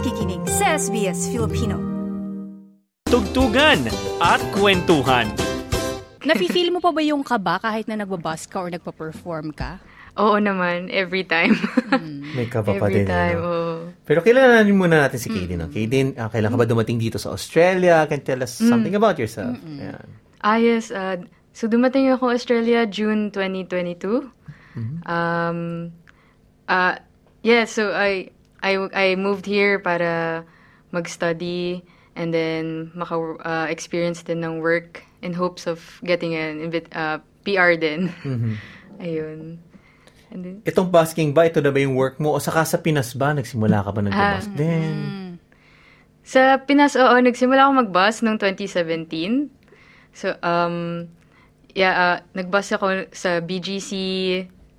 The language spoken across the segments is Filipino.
nakikinig sa SBS Filipino. Tugtugan at kwentuhan. Nafe-feel mo pa ba yung kaba kahit na nagbabas ka or nagpa-perform ka? Oo naman, every time. May kaba pa every din. time, ano? oo. Pero kilalanin muna natin si Kaden. No? Kaden, ah, kailan ka ba dumating dito sa Australia? Can tell us something about yourself. Ayan. Ah, yes. Uh, so, dumating ako Australia June 2022. Um, uh, yeah, so I, I, I moved here para mag-study and then maka-experience din ng work in hopes of getting an invit- uh, PR din. Ayun. And then, Itong basking ba, ito na ba yung work mo? O saka sa Pinas ba, nagsimula ka ba nagbabas Ah, din? Sa Pinas, oo, nagsimula ako mag-bus noong 2017. So, um, yeah, uh, nag-bus ako sa BGC,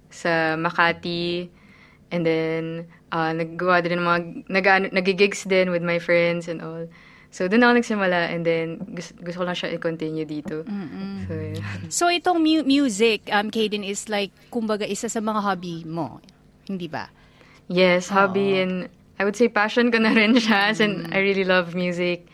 sa Makati, and then, uh, naggawa din ng mga, nag, nagigigs din with my friends and all. So, doon ako nagsimula, and then, gusto, gusto ko lang siya i-continue dito. So, yeah. So itong mu- music, um, Kaden, is like, kumbaga, isa sa mga hobby mo. Hindi ba? Yes, hobby and I would say passion ko na rin siya, as in, I really love music.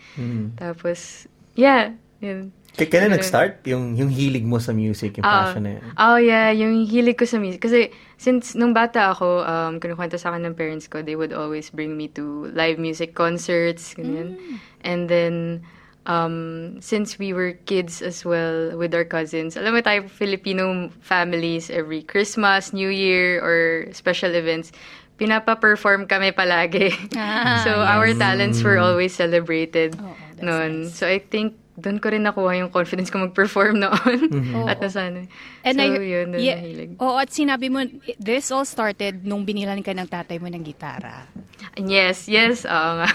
Tapos, yeah, yun. K- kailan nag-start? Yung, yung hilig mo sa music, yung Ah, passion na yan? Oh, yeah. Yung hilig ko sa music. Kasi, since nung bata ako, um, kinukwento sa akin ng parents ko, they would always bring me to live music concerts, ganyan. And then, um, since we were kids as well with our cousins, alam mo tayo, Filipino families, every Christmas, New Year, or special events, pinapa-perform kami palagi. so, our talents were always celebrated noon. So, I think, doon ko rin nakuha yung confidence ko mag-perform noon. At nasanay. And so, I, yun, doon yeah, nahilig. Oo, at sinabi mo, this all started nung binilan ka ng tatay mo ng gitara. Yes, yes, oo nga.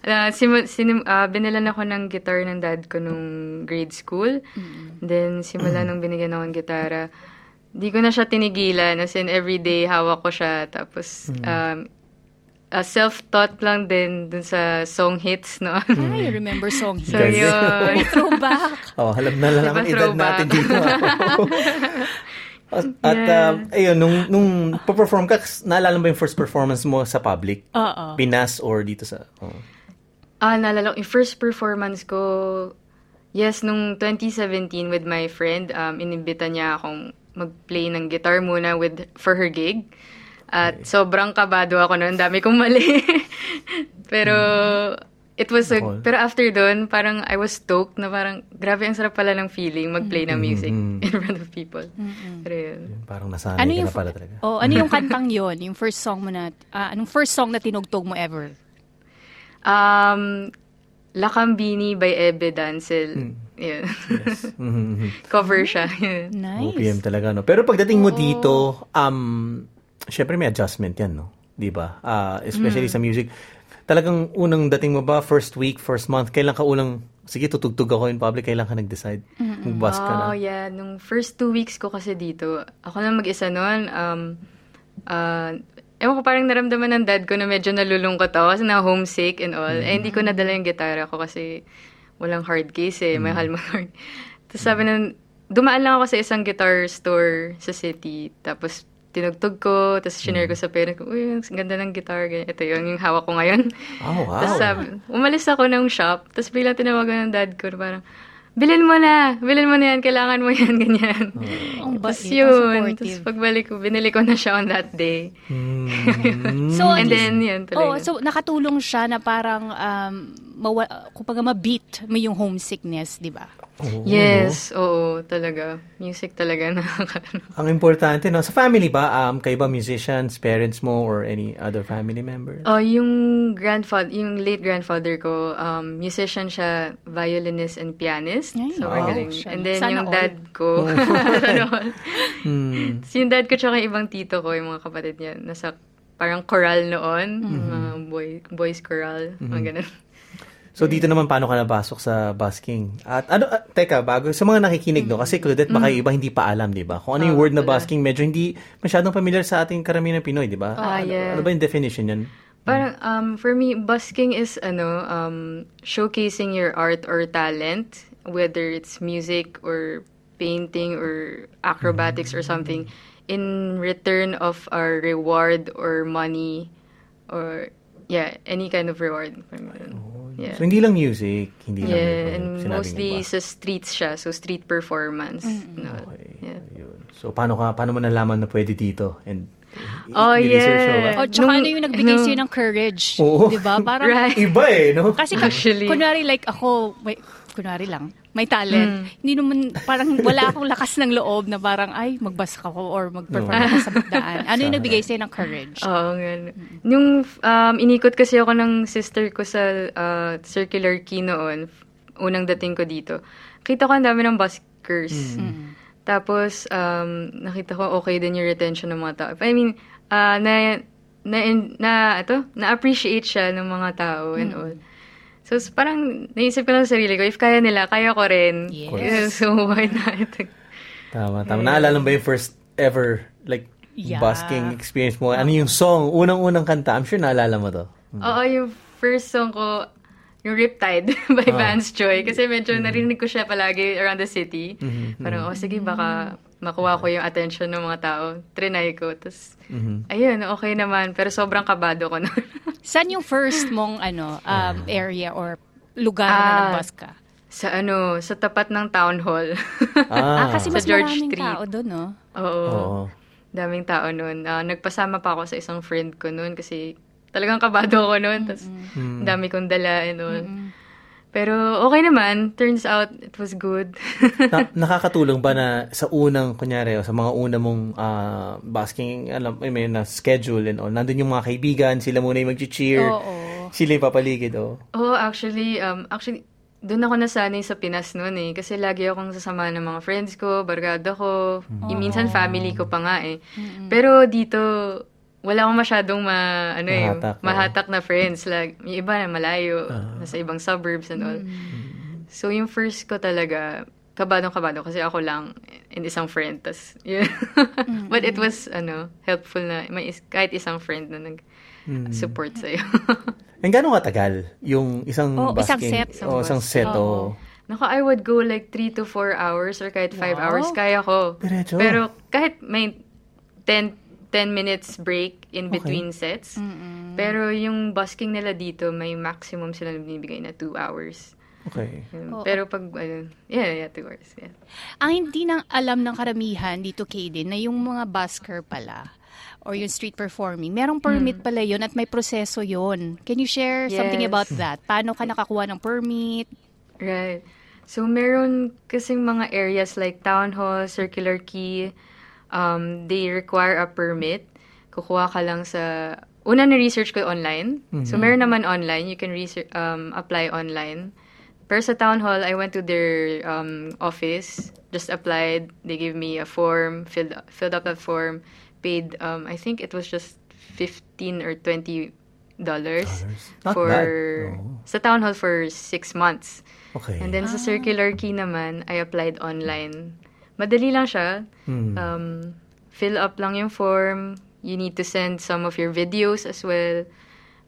Uh, simu- sinim- ah, binilan ako ng guitar ng dad ko nung grade school. Then, simula nung binigyan ako ng gitara, di ko na siya tinigilan. As in, everyday hawak ko siya. Tapos, um, ah, self-taught lang din dun sa song hits noon. I remember song so, hits. yun. Throwback. Oh, alam na lang ang edad natin dito. At, at um, ayun, nung, nung perform ka, naalala mo ba yung first performance mo sa public? Oo. Pinas or dito sa... Oh. Ah, naalala ko, yung first performance ko, yes, nung 2017 with my friend, um, inimbita niya akong mag-play ng guitar muna with for her gig. At sobrang kabado ako noon, dami kong mali. pero it was a, pero after doon, parang I was stoked na parang grabe ang sarap pala ng feeling mag-play ng music in front of people. Pero yun. Parang nasanay Ano ka yung, na pala talaga. oh, ano yung kantang yon Yung first song mo na, ah, anong first song na tinugtog mo ever? Um, Lakambini by Ebe Dancel. Yun. Mhm, Cover siya. Yun. Nice. OPM talaga, no? Pero pagdating mo dito, um, syempre may adjustment yan, no? Di ba? Ah, especially Mm. sa music. Talagang unang dating mo ba, first week, first month, kailan ka unang, sige, tutugtog ako in public, kailan ka nag-decide? Mag-bus ka na? Oh, yeah. Nung first two weeks ko kasi dito, ako na mag-isa noon, um, uh, ewan ko parang naramdaman ng dad ko na medyo nalulungkot ako kasi na homesick and all. Eh, hindi ko nadala yung gitara ko kasi walang hard case eh. Mahal mo hard. Tapos sabi na, dumaan lang ako sa isang guitar store sa city. Tapos tinugtog ko, tapos shinare ko sa parents ko, uy, ang ganda ng guitar. Ganyan. Ito yun, yung hawak ko ngayon. Oh, wow. Tapos sabi, umalis ako ng shop, tapos biglang tinawagan ng dad ko, parang, bilhin mo na, bilhin mo na yan, kailangan mo yan, ganyan. Ang Tapos yun, tapos pagbalik ko, binili ko na siya on that day. So, at And least- then, yun, tuloy Oh, na. so nakatulong siya na parang um mawa, kumbaga ma-beat mo yung homesickness, 'di ba? Yes, oo, talaga. Music talaga nakaka- Ang importante, no? Sa family ba, um, kayo ba musicians, parents mo, or any other family members? Oh, yung grandfather, yung late grandfather ko, um, musician siya, violinist and pianist. Ay, so, wow. magaling. And then, Sana yung all. dad ko, sana all. Hmm. So, yung dad ko tsaka yung ibang tito ko, yung mga kapatid niya, nasa parang choral noon, mga boy, boys choral, mga ganun. So, dito naman, paano ka napasok sa busking? At ano, ah, teka, bago, sa mga nakikinig, no? Kasi Claudette, baka yung iba hindi pa alam, di ba? Kung ano yung word na busking, medyo hindi masyadong familiar sa ating karamihan ng Pinoy, di ba? Ah, ano, yeah. ano ba yung definition yan? Parang, um, for me, busking is, ano, um, showcasing your art or talent, whether it's music or painting or acrobatics or something, in return of a reward or money or yeah, any kind of reward. Parang ganun. Yeah. So, hindi lang music, hindi lang Yeah, and mostly sa streets siya, so street performance. No. Okay. Yeah. Yun. So, paano ka, paano mo nalaman na pwede dito? And, Oh, yeah. O, tsaka Nung- ano yung nagbigay ano- sa'yo ng courage. Oo. Di ba? Parang, Right. Iba eh, no? kasi Actually. kunwari like ako, may, kunwari lang, may Hmm. talent. Hindi naman, parang wala akong lakas ng loob na parang, ay, magbask ako or mag-perform ako sa daan. Ano yung nagbigay sa'yo ng courage? Oo, nga. Nung um, inikot kasi ako ng sister ko sa uh, Circular Quay noon, unang dating ko dito, kita ko ang dami ng buskers. Tapos, um, nakita ko okay din yung retention ng mga tao. I mean, uh, na, na, na, ito, na-appreciate siya ng mga tao and all. So, parang naisip ko lang sa sarili ko, if kaya nila, kaya ko rin. Yes. So, why not? Tama, tama. Naalala mo ba yung first ever, like, Yeah. busking experience mo? Ano yung song? Unang-unang kanta? I'm sure naalala mo to. Oo, yung first song ko, yung Riptide by Vance Joy. Kasi medyo narinig ko siya palagi around the city. Parang, oh, sige, baka makuha ko yung attention ng mga tao. Trinay ko. Tapos, ayun, okay naman. Pero sobrang kabado ko na. Saan yung first mong ano um, area or lugar Ah. na nagbus ka? sa ano, sa tapat ng town hall. Ah, Ah, kasi Sa mas George maraming Street. tao doon, no? Oo. Oo. Daming tao nun. Ah, nagpasama pa ako sa isang friend ko nun kasi talagang kabado ako nun. Tapos, dami kong dala and all. Pero okay naman. Turns out, it was good. na, nakakatulong ba na sa unang, kunyari, o sa mga una mong ah, basking, alam, I mean, na schedule and all, nandun yung mga kaibigan, sila muna yung mag-cheer, Oo. sila yung papaligid, oh. Oh, actually, um, actually, doon ako nasanay sa Pinas noon eh. Kasi lagi akong sasama ng mga friends ko, barkada ko, i- minsan family ko pa nga eh. Pero dito, wala akong masyadong ma, ano eh, Mahatak, na friends. Like, yung iba na malayo, nasa ibang suburbs and all. So, yung first ko talaga, kabadong-kabado kasi ako lang and isang friend. Tas, yun. But it was, ano, helpful na may is- kahit isang friend na nag-support sa'yo. And gano'ng katagal yung isang Oh, isang basking? set. Oh, isang set, oh. Nako, I would go like 3 to 4 hours or kahit 5 Wow. hours, kaya ko. Diretso? Pero kahit may 10, 10 minutes break in between sets. Pero yung busking nila dito, may maximum sila na binibigay na 2 hours. Okay. Yun. Pero pag, ano, yeah, yeah, 2 hours, yeah. Ang hindi nang alam ng karamihan dito, Kaden, na yung mga busker pala or yung street performing, merong permit pala yun at may proseso yun. Can you share something Yes. about that? Paano ka nakakuha ng permit? Right. So, meron kasing mga areas like Town Hall, Circular Quay, um, they require a permit. Kukuha ka lang sa... Una na-research ko online. So, meron naman online. You can research, um, apply online. Pero sa Town Hall, I went to their um, office, just applied. They gave me a form, filled, filled up that form, paid, um, I think it was just 15 or 20 dollars Not for bad. Oo. sa town hall for six months. Okay. And then sa circular key naman, I applied online. Madali lang siya. Hmm. Um, fill up lang yung form. You need to send some of your videos as well.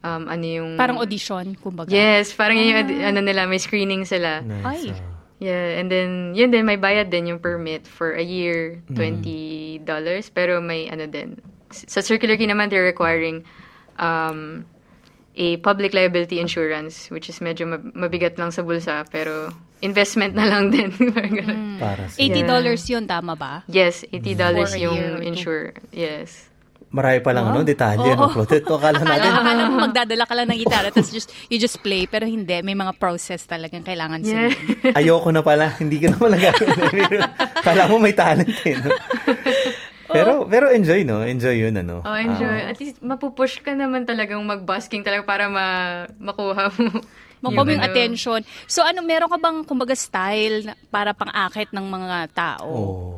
Um, ano yung... Parang audition, kumbaga. Yes, parang yun yung adi- ano nila, may screening sila. Nice. Ay. ah. Yeah, and then, yun din, may bayad din yung permit for a year, $20. Pero may ano din. Sa circular key naman, they're requiring um, a public liability insurance, which is medyo mab- mabigat lang sa bulsa, pero investment na lang din. Parang ganun. Para sa... $80 yun, tama ba? Yes, $80 For a year yung insure. Yes. Marami pa lang, ano, detalye, no, Clotet? O, akala natin, akala mo magdadala ka lang ng gitara tapos just, you just play. Pero hindi, may mga process talagang kailangan Yeah. sundin. ayoko na pala, hindi ka na pala gagawin. Kala mo may talent eh, no? Pero, pero enjoy, no? Enjoy yun, ano? Oh, enjoy. At least, mapupush ka naman talagang mag-busking talaga para ma- makuha mo. Makuha mo yung attention. So ano, meron ka bang kumbaga style para pang-akit ng mga tao? Oh.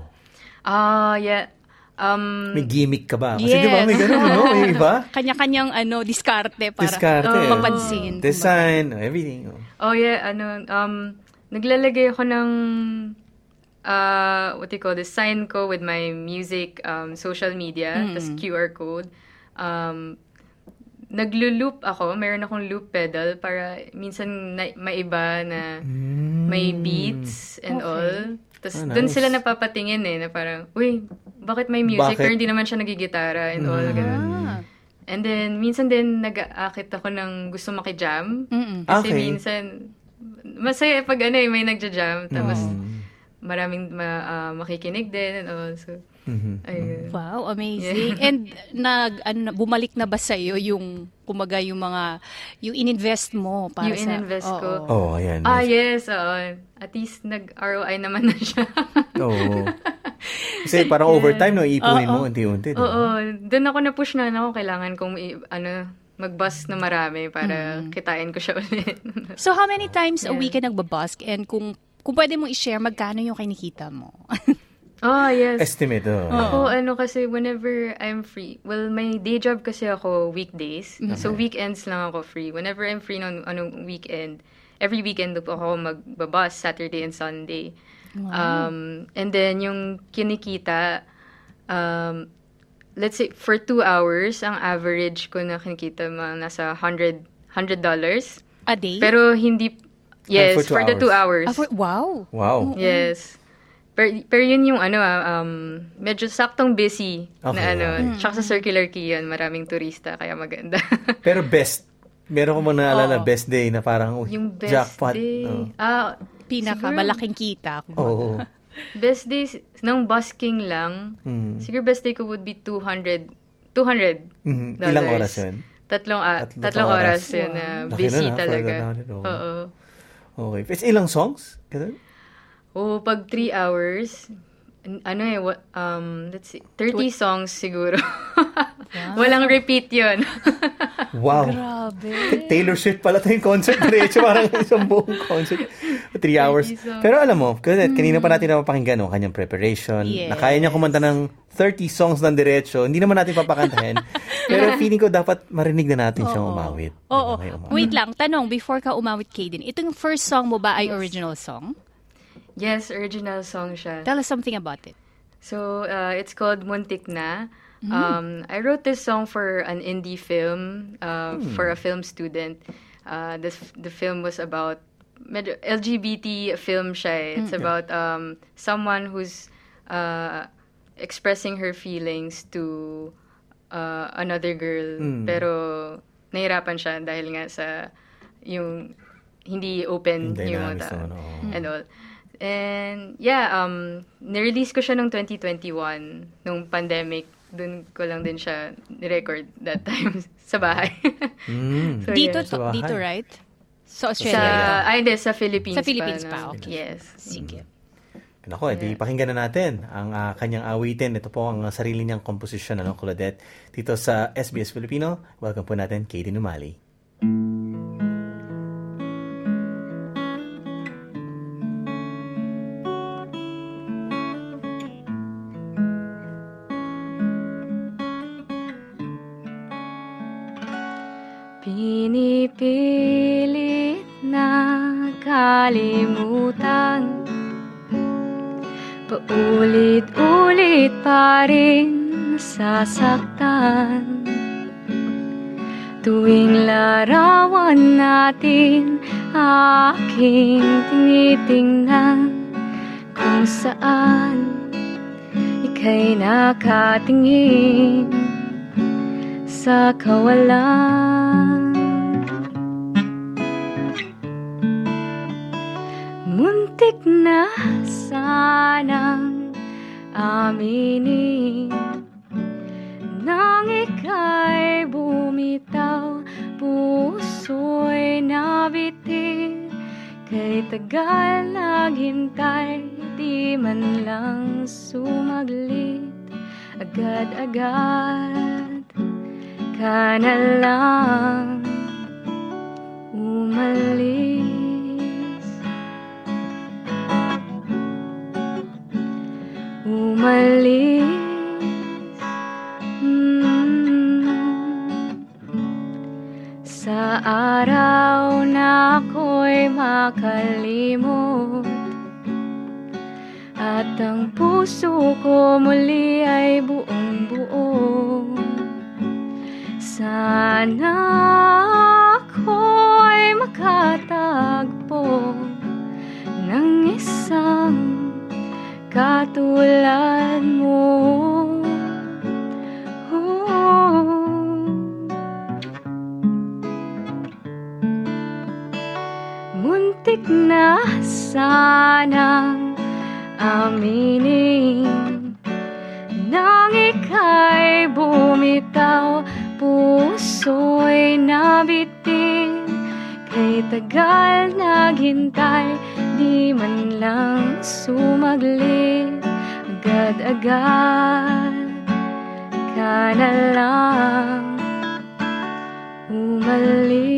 Ah, yeah. Um, May gimmick ka ba? Kasi Yes. di ba, may ganun, no? May iba? Kanya-kanyang ano, diskarte para Diskarte. oh, eh. mapansin. Design, everything. oh. Oh yeah, ano, um, naglalagay ako ng, uh, what do you call this, sign ko with my music, um, social media, tas QR code. Um, naglo-loop ako, meron akong loop pedal para minsan na, maiba na may beats and all. Tapos Ah, doon nice. sila napapatingin eh, na parang, uy, bakit may music Bakit? pero hindi naman siya nagigitara and all, ganun. Ah. And then, minsan din nag-aakit ako ng gusto makijam. Mm-mm. Kasi Okay. minsan, masaya pag ano eh, may nagja-jam. Tapos, Mm. maraming ma- ah, makikinig din and all. So, Mhm. ayun. Wow, amazing. And nag ano, na- bumalik na ba sa iyo yung kumaga yung mga yung ininvest mo para Yung sa ininvest ko. Oo. Oh, ayan. Ah, yes. Oo. At least nag-ROI naman na siya. Oo. Kasi parang overtime, no, iipunin mo unti-unti. di ba? Oo. Doon ako na-push na ako. Kailangan kong i- ano, mag-bus na marami para kitain ko siya ulit. So how many times a Yeah. week ka nagbabusk and kung kung pwede mong i-share magkano yung kinikita mo? oh, yes. Estimate, oh. Ako, ano kasi, whenever I'm free, well, my day job kasi ako weekdays. So, weekends lang ako free. Whenever I'm free on anong weekend, every weekend po ako magbabas, Saturday and Sunday. Um, and then, yung kinikita, um, let's say, for two hours, ang average ko na kinikita, mga nasa $100, $100. A day? Pero hindi, yes, for two for, the two hours. Ah, for- wow. Wow. Yes. Pero, pero yun yung ano ah, um, medyo saktong busy Okay, na ano. okay. Tsaka sa Circular Quay yun, maraming turista, kaya maganda. Pero best, meron ko mo naalala, Oo. best day na parang, oh, yung best jackpot. day. Oh. Ah, Pinaka siguro malaking kita. Oo. Best day ng busking lang. Mm. Siguro best day ko would be 200. 200 Mhm. Ilang oras yun? Tatlong, ah, Tatlong tatlong oras. oras, yun na Laki busy for talaga. oo. Oo. Okay. It's ilang songs? Ganun? Oo, pag 3 hours, an- ano eh, wa- um, let's see, 30 songs siguro. Walang repeat yun. Wow. Grabe. Taylor Swift pala ito yung concert. Diretso parang isang buong concert. Three hours. Pero alam mo, kasi kanina pa natin napapakinggan no, kanyang preparation. Yes. Na kaya niya kumanta ng 30 songs ng diretso. Hindi naman natin papakantahin. Pero feeling ko dapat marinig na natin siyang umawit. Oo. Diba? Umawit. Wait lang, tanong, before ka umawit, Kaden, itong first song mo ba ay original song? Yes, original song siya. Tell us something about it. So, uh, it's called Muntik Na. Um, I wrote this song for an indie film, uh, for a film student. Uh, this, the film was about medyo LGBT film siya. eh. It's about um, someone who's uh, expressing her feelings to uh, another girl. Pero nahirapan siya dahil nga sa yung hindi open Yung yung oo. and all. And yeah, um, nirelease ko siya noong 2021, nung pandemic. Doon ko lang din siya record that time sa bahay. Mm. So, dito, yeah. Sa bahay. dito, right? Sa Sa, Australia. ay, hindi, sa Philippines Sa Philippines pa. pa, no? okay. Yes. Sige. Nako, edi pakinggan na natin ang ah, kanyang awitin. Ito po ang sarili niyang komposisyon, ano, Claudette. Dito sa SBS Filipino, welcome po natin, Katie Numali. Nasasaktan Tuwing larawan natin aking tinitingnan Kung saan ika'y nakatingin sa kawalan. Muntik na sanang aminin Kay tagal naghintay Di man lang sumaglit. Agad-agad ka na lang umalis. Umalis Sa araw na ako'y makalimot At ang puso ko muli ay buong buo Sana ako'y makatagpo ng isang katulad mo. Na sanang aminin Nang ika'y bumitaw Puso'y nabitin. Kay tagal naghintay Di man lang sumaglit. Agad-agad ka na lang. Umalis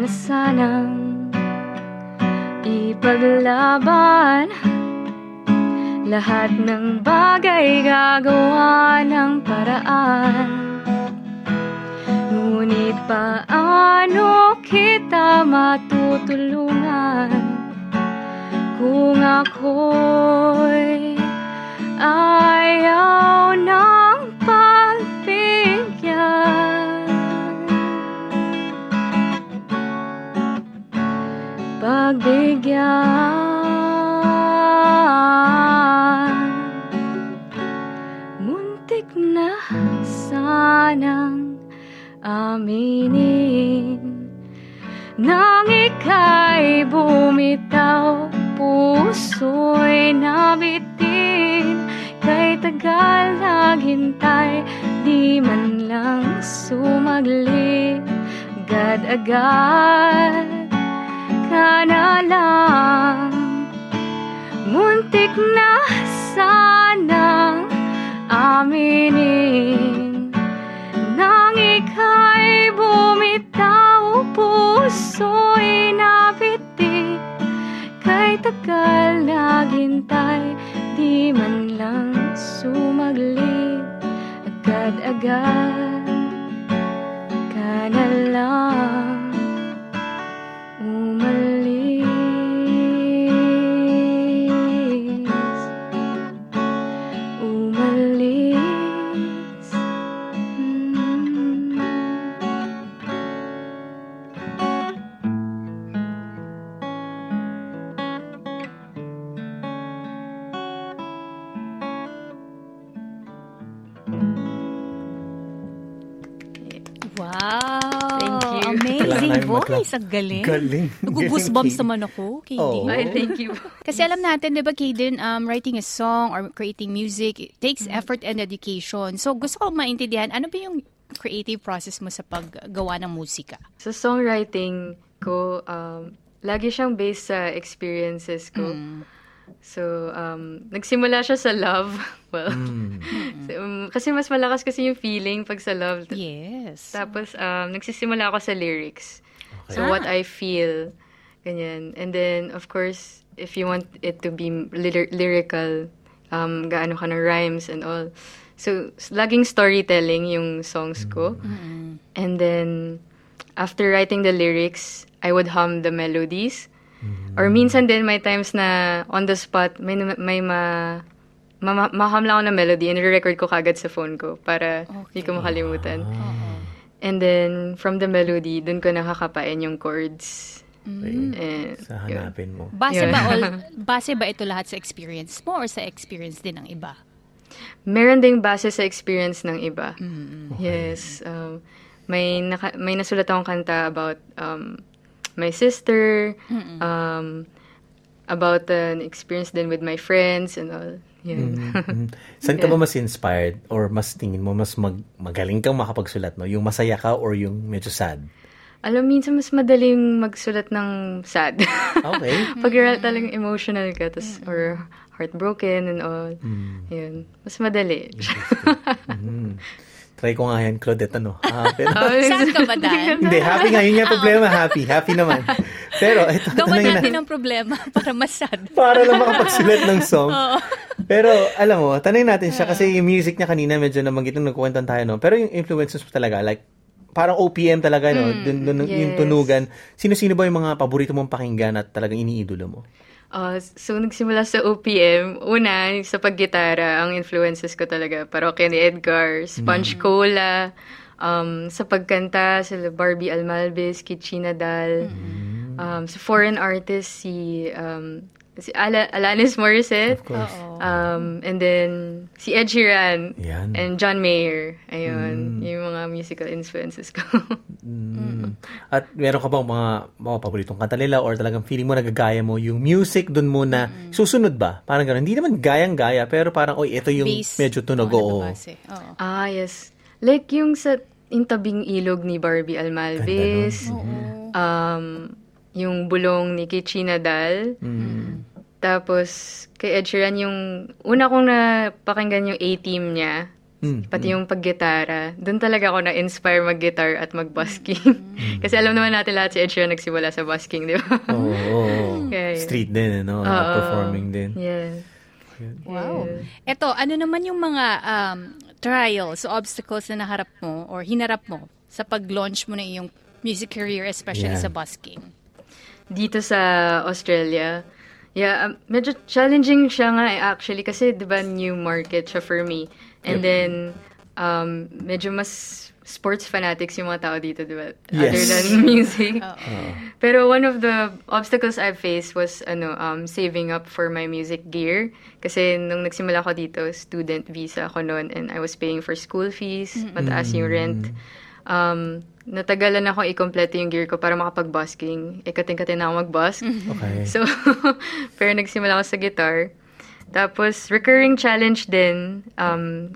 na sanang ipaglaban. Lahat ng bagay gagawa ng paraan. Ngunit paano kita matutulungan Kung ako'y ayaw ng Pagbigyan Muntik na sanang aminin Nang ika'y bumitaw Puso'y nabitin. Kay tagal naghintay Di man lang sumaglit. Agad-agad ka na lang Muntik na sanang aminin Nang ika'y bumitaw Puso'y nabitin. Kay tagal naghintay Di man lang sumaglit. Agad-agad ka na lang Voice. Ang galing. Galing. Nag-goosebumps naman ako. Oo. Ay, thank you. Kasi alam natin, di ba, Kaden, um, writing a song or creating music, it takes effort and dedication. So, gusto ko maintindihan, ano ba yung creative process mo sa paggawa ng musika? Sa songwriting ko, um, lagi siyang based sa experiences ko. So, um, nagsimula siya sa love. Well, so, um, kasi mas malakas kasi yung feeling pag sa love. Yes. Tapos, um, nagsisimula ako sa lyrics. So, Ah. what I feel. Ganyan. And then, of course, if you want it to be lyr- lyrical, um, gaano ka ng rhymes and all. So, laging storytelling yung songs ko. And then, after writing the lyrics, I would hum the melodies. Or minsan din, may times na on the spot, may, may ma, ma, maham lang ako ng melody and record ko kagad sa phone ko para hindi ko makalimutan. And then, from the melody, dun ko nakakapain yung chords. And, Sa hanapin mo. Base ba all, base ba ito lahat sa experience mo or sa experience din ng iba? meron ding base sa experience ng iba. Yes. Um, may, naka, may nasulat akong kanta about um, my sister, um, about an experience din with my friends and all. Yun. Mhm. Saan ka ba mas inspired or mas tingin mo mas mag, magaling kang makapagsulat, no? Yung masaya ka or yung medyo sad? Alam, minsan mas madaling magsulat ng sad. Okay. Pag talagang emotional ka, tas, or heartbroken and all. Yun. Mas madali. Mhm. Try ko nga yan, Claudette, ano? Ah, pero, Saan ka ba, Dan? hindi, happy nga. Yun nga yung problema, happy. Happy naman. Pero, ito, Gawa natin na- ang problema para masad. para lang makapagsulat ng song. Pero, alam mo, tanay natin siya kasi yung music niya kanina medyo nabanggit nung tayo, no? Pero yung influences mo talaga, like, parang OPM talaga, no? Dun, dun, Yung yes. tunugan. Sino-sino ba yung mga paborito mong pakinggan at talagang iniidolo mo? Uh, so, nagsimula sa OPM. Una, sa paggitara, ang influences ko talaga. Parokya ni Edgar, Sponge Cola, um, sa pagkanta, sila Barbie Almalbis, Kitchina Dal. Um, sa foreign artists, si um, si Ala- Alanis Morissette. Of course. Um, and then, si Ed Sheeran. Yan. And John Mayer. Ayun. Yung mga musical influences ko. Mm. At meron ka bang mga, mga paboritong kanta nila or talagang feeling mo nagagaya mo yung music dun muna, susunod ba? Parang gano'n. Hindi naman gayang-gaya, pero parang, oy, ito yung Base. medyo tunog. Oo. Oo. Oo. ah, yes. Like yung sa yung tabing ilog ni Barbie Almalvis. Um, yung bulong ni Kichi Nadal. Mm. Tapos, kay Ed Sheeran, yung una kong napakinggan yung A-team niya, Mm. pati yung paggitara, doon talaga ako na-inspire mag-guitar at mag-busking. Kasi alam naman natin lahat si Ed Sheeran nagsimula sa busking, di ba? Oo. Kaya yun. Street din, ano? Oo. performing din. Yeah. Wow. Eto, ano naman yung mga um, trials, obstacles na naharap mo or hinarap mo sa pag-launch mo na iyong music career, especially Yeah. sa busking? Dito sa Australia, yeah, um, medyo challenging siya nga eh, actually kasi 'di ba new market siya for me. And then um medyo mas sports fanatics yung mga tao dito, 'di ba? Other Yes. than music. Pero one of the obstacles I faced was ano um saving up for my music gear kasi nung nagsimula ako dito, student visa ako noon and I was paying for school fees, mataas yung rent. Um, natagalan ako i-complete yung gear ko para makapag-busking. Ikating-kating na ako mag-busk. Okay. So, pero nagsimula ako sa guitar. Tapos, recurring challenge din, um,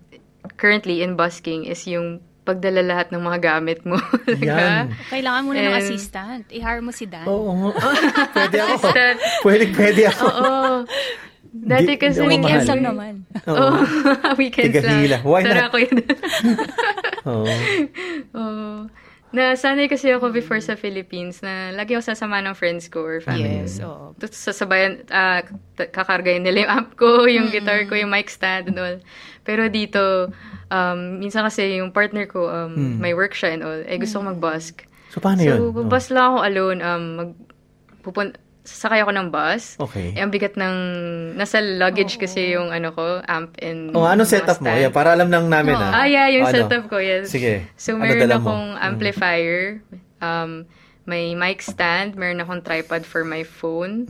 currently in busking, is yung pagdala lahat ng mga gamit mo. Yan. Kailangan mo na ng And- assistant. I-hire mo si Dan. Oo. pwede ako. That- Pwede, pwede ako. Oo. Dati Di- kasi... di Weekends mahal. lang naman. Oo. Oh, weekends Tiga lang. hila. Why Tara not? ko yun. Oo. Oo. Nasanay kasi ako before sa Philippines na lagi ako sasama ng friends ko or family. Yes, oo. Tapos sasabayan, ah, t- kakargayin nila yung amp ko, yung guitar ko, yung mic stand and all. Pero dito, um, minsan kasi yung partner ko, um, may work siya and all, eh gusto ko mag-busk. So, paano so, yun? Oh. bubus lang ako alone, um, mag, pupun- sasakay ako ng bus. Okay. Eh, ang bigat ng, nasa luggage kasi yung ano ko, amp and Oh, anong bus setup mo? Yeah, para alam lang namin, ah. Ah, yeah, yung Ano? setup ko, yes. Sige. So, Ano meron dala mo? akong amplifier, um, may mic stand, meron akong tripod for my phone,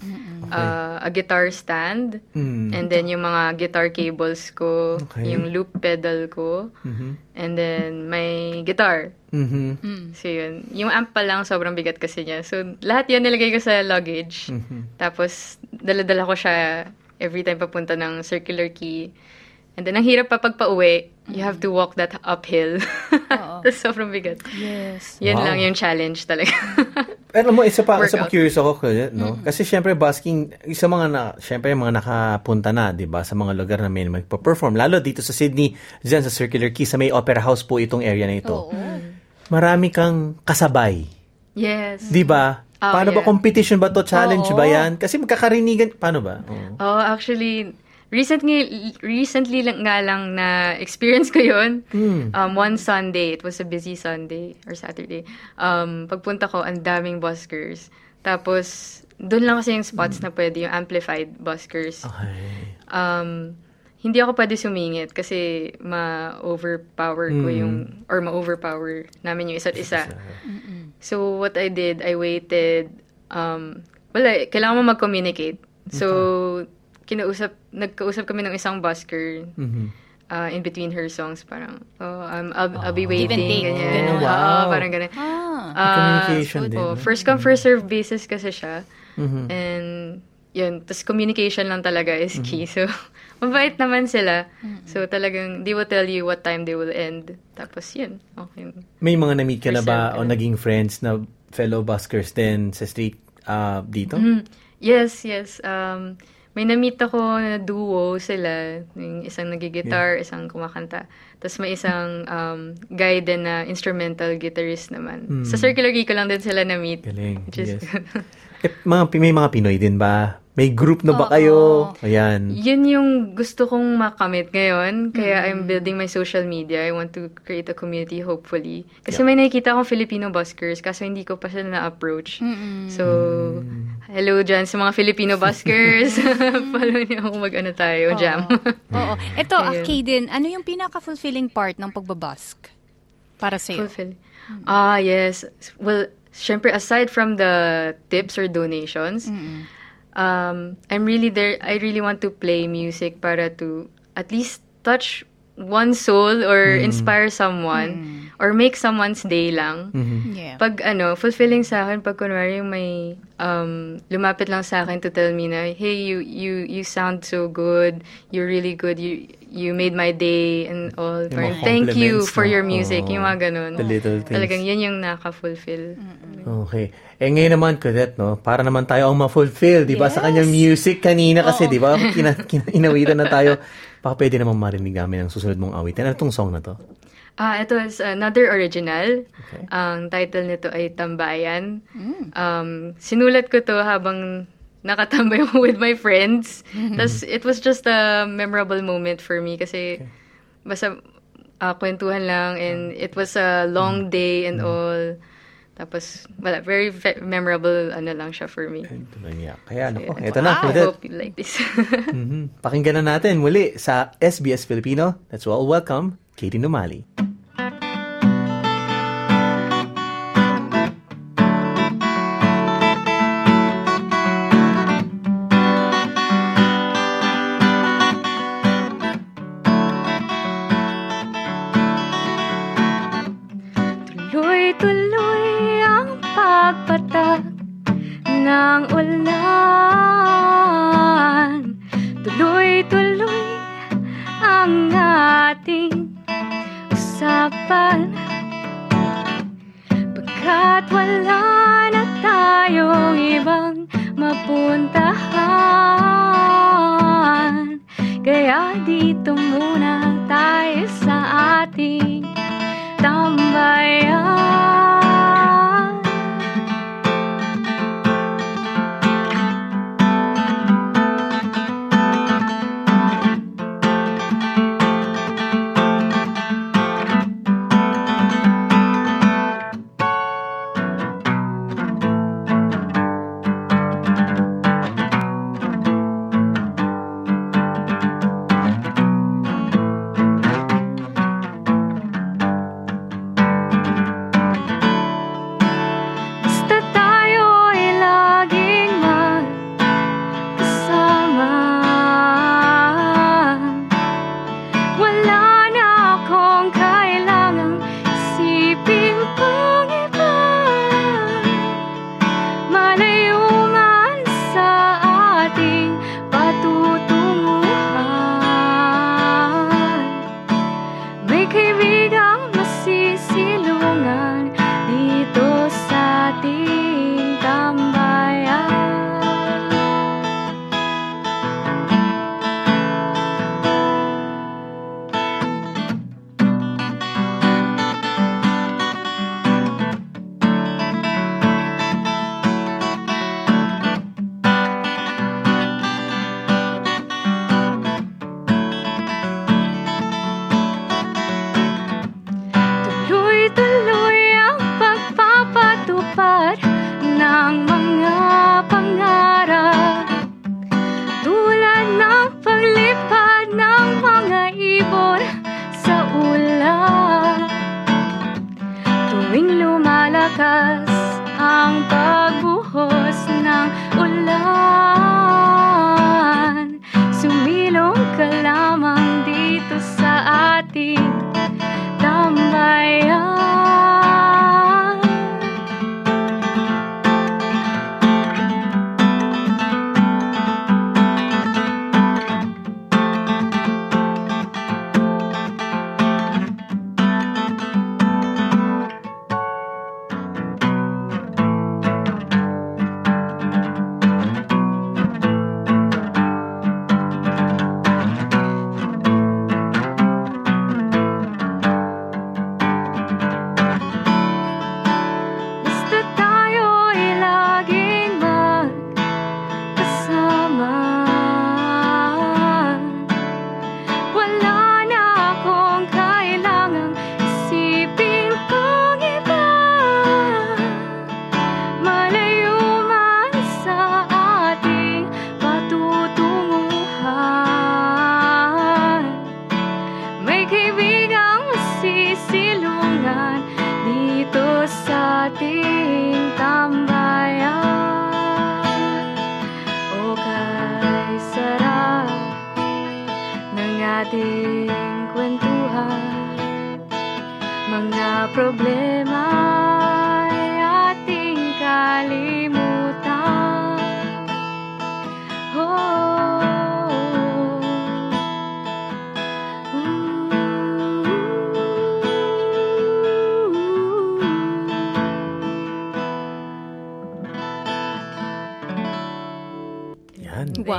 uh, a guitar stand, Mm. and then yung mga guitar cables ko, Okay. yung loop pedal ko, Mhm. and then may guitar. Mhm. So, yun. Yung amp pa lang, sobrang bigat kasi niya. So, lahat yan nilagay ko sa luggage. Mhm. Tapos, dala-dala ko siya every time papunta ng circular key. And then, ang hirap pa pag pauwi, you have to walk that uphill. Tapos, sobrang bigat. Yes. Yan Wow. lang yung challenge talaga. Pero mo, isa pa, isa pa Workout. curious ako, no? Kasi syempre, busking, isa mga na, syempre, mga nakapunta na, di ba, sa mga lugar na may magpa-perform. Lalo dito sa Sydney, dyan sa Circular Quay, sa may Opera House po itong area na ito. Oo. Marami kang kasabay. yes. Di ba? Oh, Paano ba yeah. competition ba to? Challenge Oo. ba yan? Kasi magkakarinigan, paano ba? Oo. Oh, actually, recently, recently lang nga lang na experience ko yun. Hmm. Um, one Sunday, it was a busy Sunday or Saturday. Um, pagpunta ko, ang daming buskers. Tapos, doon lang kasi yung spots na pwede, yung amplified buskers. Okay. Um, hindi ako pwede sumingit kasi ma-overpower ko Mm. yung, or ma-overpower namin yung isa't isa. So, what I did, I waited, um, wala, kailangan mo mag-communicate. So, kinausap, nagkausap kami ng isang busker Mhm. uh, in between her songs, parang, oh, um, I'll, I'll be Oh. waiting, ganyan. ganun. Oo, Wow. parang ganun. Ah. Ah, communication so, din, oh, first come, first serve basis kasi siya. Mhm. And, yun, tas communication lang talaga is Mm-hmm. key. So, mabait naman sila. So, talagang, they will tell you what time they will end. Tapos, yun, okay. May mga na-meet ka na ba o naging friends na fellow buskers din sa street ah, dito? Mm, Yes, yes. Um, may na-meet ako na duo sila. Yung isang nagigitar, isang kumakanta. Tapos may isang um, guy din na instrumental guitarist naman. Sa Circular Geek ko lang din sila na-meet. Mm. Galing. Which is yes. Eh, mga, may mga Pinoy din ba? May group na ba kayo? Ayan. Yun yung gusto kong makamit ngayon. Kaya I'm building my social media. I want to create a community, hopefully. Kasi may nakikita akong Filipino buskers, kaso hindi ko pa sila na-approach. So, hello dyan sa mga Filipino buskers. Follow niyo ako mag-ano tayo, jam. Oo. Ito, Ayun. Kaden, ano yung pinaka-fulfilling part ng pagbabask? Para sa'yo? Fulfill. Ah, yes. Well, syempre, aside from the tips or donations, um, I'm really there. I really want to play music para to at least touch one soul or inspire someone or make someone's day lang. Yeah. Pag ano, fulfilling sa akin pag kunwari yung may um, lumapit lang sa akin to tell me na, hey, you you you sound so good, you're really good, you you made my day and all. Yung Parang, mga thank you for your music, Oo. yung mga ganun. The little things. Talagang yun yung naka-fulfill. Okay. Eh ngayon naman, Cadet, no? Para naman tayo ang ma-fulfill, di ba? Sa kanyang music kanina kasi, di ba? Kina, kina, inawitan na tayo. Baka pwede naman marinig namin ang susunod mong awitin. Ano tong song na to? Ah, ito is another original. Ang title nito ay Tambayan. Um, sinulat ko to habang nakatambay ako with my friends. Tapos it was just a memorable moment for me kasi basta ah, kwentuhan lang and it was a long day and all. Tapos, wala, very ve- memorable ano lang siya for me. Tuloy niya. Kaya ano po, Yeah. eto na, I Cadet. hope you like this. Mhm. Pakinggan na natin muli sa SBS Filipino. Let's all welcome Katie Numali.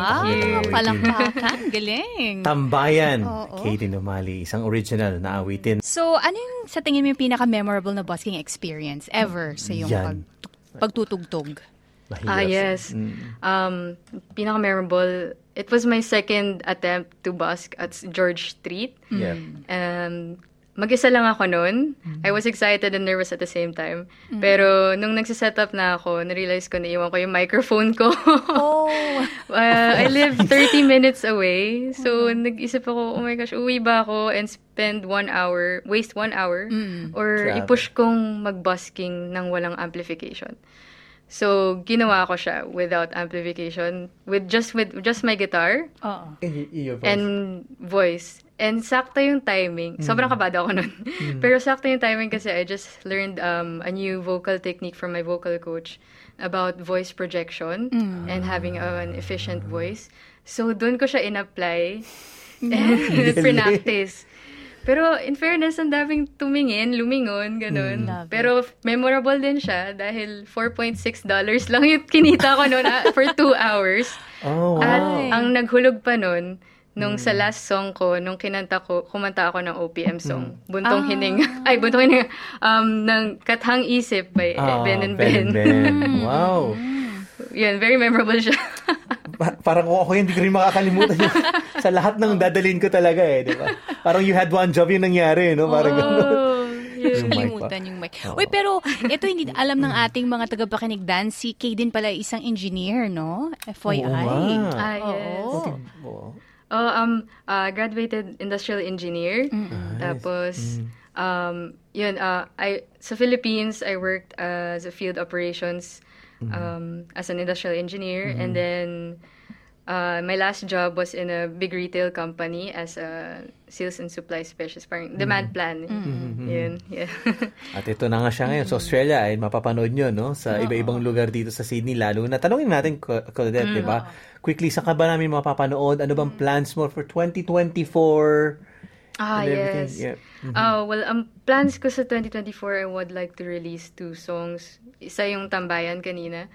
Wow, you. palakpakan. Galing. Tambayan. Oo. Katie Numali, isang original na awitin. So, ano yung sa tingin mo yung pinaka-memorable na busking experience ever sa iyong Yan. pag, pagtutugtog? Mahirap. Ah, yes. Um, pinaka-memorable, it was my second attempt to busk at George Street. Yeah. Um, mag-isa lang ako noon. I was excited and nervous at the same time. Pero nung nagsiset up na ako, narealize ko na iwan ko yung microphone ko. Oh. Uh, I live 30 minutes away. So, nag-isip ako, oh my gosh, uwi ba ako and spend one hour, waste one hour? Or Grabe. i-push kong mag-busking ng walang amplification. So, ginawa ko siya without amplification, with just with just my guitar your voice. and voice. And sakto yung timing. Sobrang kabado ako nun. Pero sakto yung timing kasi I just learned um, a new vocal technique from my vocal coach about voice projection and having an efficient voice. So, dun ko siya in-apply and practice. Pero in fairness, ang daming tumingin, lumingon, ganun. It. Pero memorable din siya dahil $4.6 dollars lang yung kinita ko noon ah, for two hours. oh, wow. At ang naghulog pa nun, nung sa last song ko, nung kinanta ko, kumanta ako ng OPM song, Buntong Hininga, ay, Buntong Hininga, um, ng Kathang Isip by Ah, Ben and Ben. Ben. wow. Yun, very memorable siya. Pa- parang kung ako yun, hindi ko rin makakalimutan yun. sa lahat ng dadalhin ko talaga eh, di ba? Parang you had one job yung nangyari, no? Parang ganun. oh, yun. Yung mic Kalimutan yung mic. Uy, pero ito hindi alam ng ating mga tagapakinig Dan, si Kay din pala isang engineer, no? FYI. Oo. Ah, yes. Oo. Oo. Oh, um, uh, graduated industrial engineer. Tapos, um, yun, uh, I, sa Philippines, I worked as a field operations um, as an industrial engineer. And then, uh, my last job was in a big retail company as a sales and supply specialist, parang demand plan. Yun, yeah. At ito na nga siya ngayon. Sa Australia, ay mapapanood nyo, no? Sa iba-ibang lugar dito sa Sydney, lalo na. Tanungin natin, Cla- Claudette, di ba? Quickly, saan ka ba namin mapapanood? Ano bang plans mo for 2024? Ah, yes. Yeah. Oh, well, ang plans ko sa 2024, I would like to release two songs. Isa yung Tambayan kanina.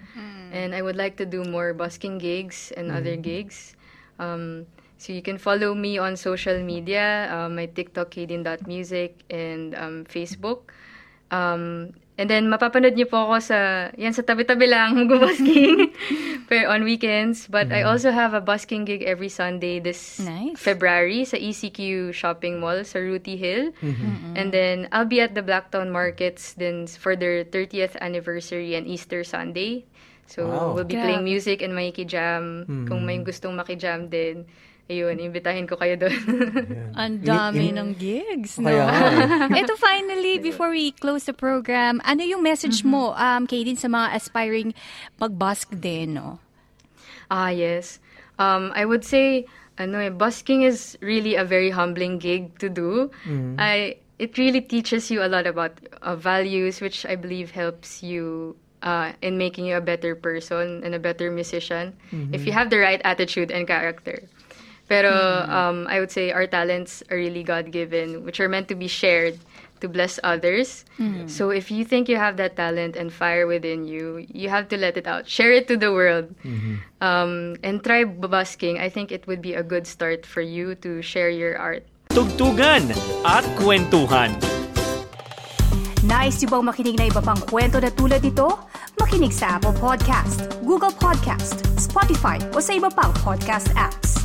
And I would like to do more busking gigs and other gigs. Um, so you can follow me on social media, uh, my TikTok, Kaden.music, and um, Facebook. Um, and then, mapapanood niyo po ako sa, yan, sa tabi-tabi lang, mag-busking pero on weekends. But I also have a busking gig every Sunday this Nice. February sa ECQ Shopping Mall sa Ruti Hill. And then, I'll be at the Blacktown Markets then for their 30th anniversary and Easter Sunday. So, Wow. we'll be Grabe. playing music and makikijam. Kung may gustong makijam din, ayun, imbitahin ko kayo doon. Ang dami In- in- ng gigs, no? Kaya eh. Ito finally, before we close the program, ano yung message mo, um, kay din sa mga aspiring mag-busk din, no? Ah, yes. Um, I would say, ano eh, busking is really a very humbling gig to do. I it really teaches you a lot about uh, values, which I believe helps you uh, in making you a better person and a better musician if you have the right attitude and character. Pero um, I would say our talents are really God given, which are meant to be shared to bless others. So if you think you have that talent and fire within you, you have to let it out. Share it to the world. Um, and try busking. I think it would be a good start for you to share your art. Tugtugan at kwentuhan. Nice yung bang makinig na iba pang kwento na tulad ito? Makinig sa Apple Podcast, Google Podcast, Spotify o sa iba pang podcast apps.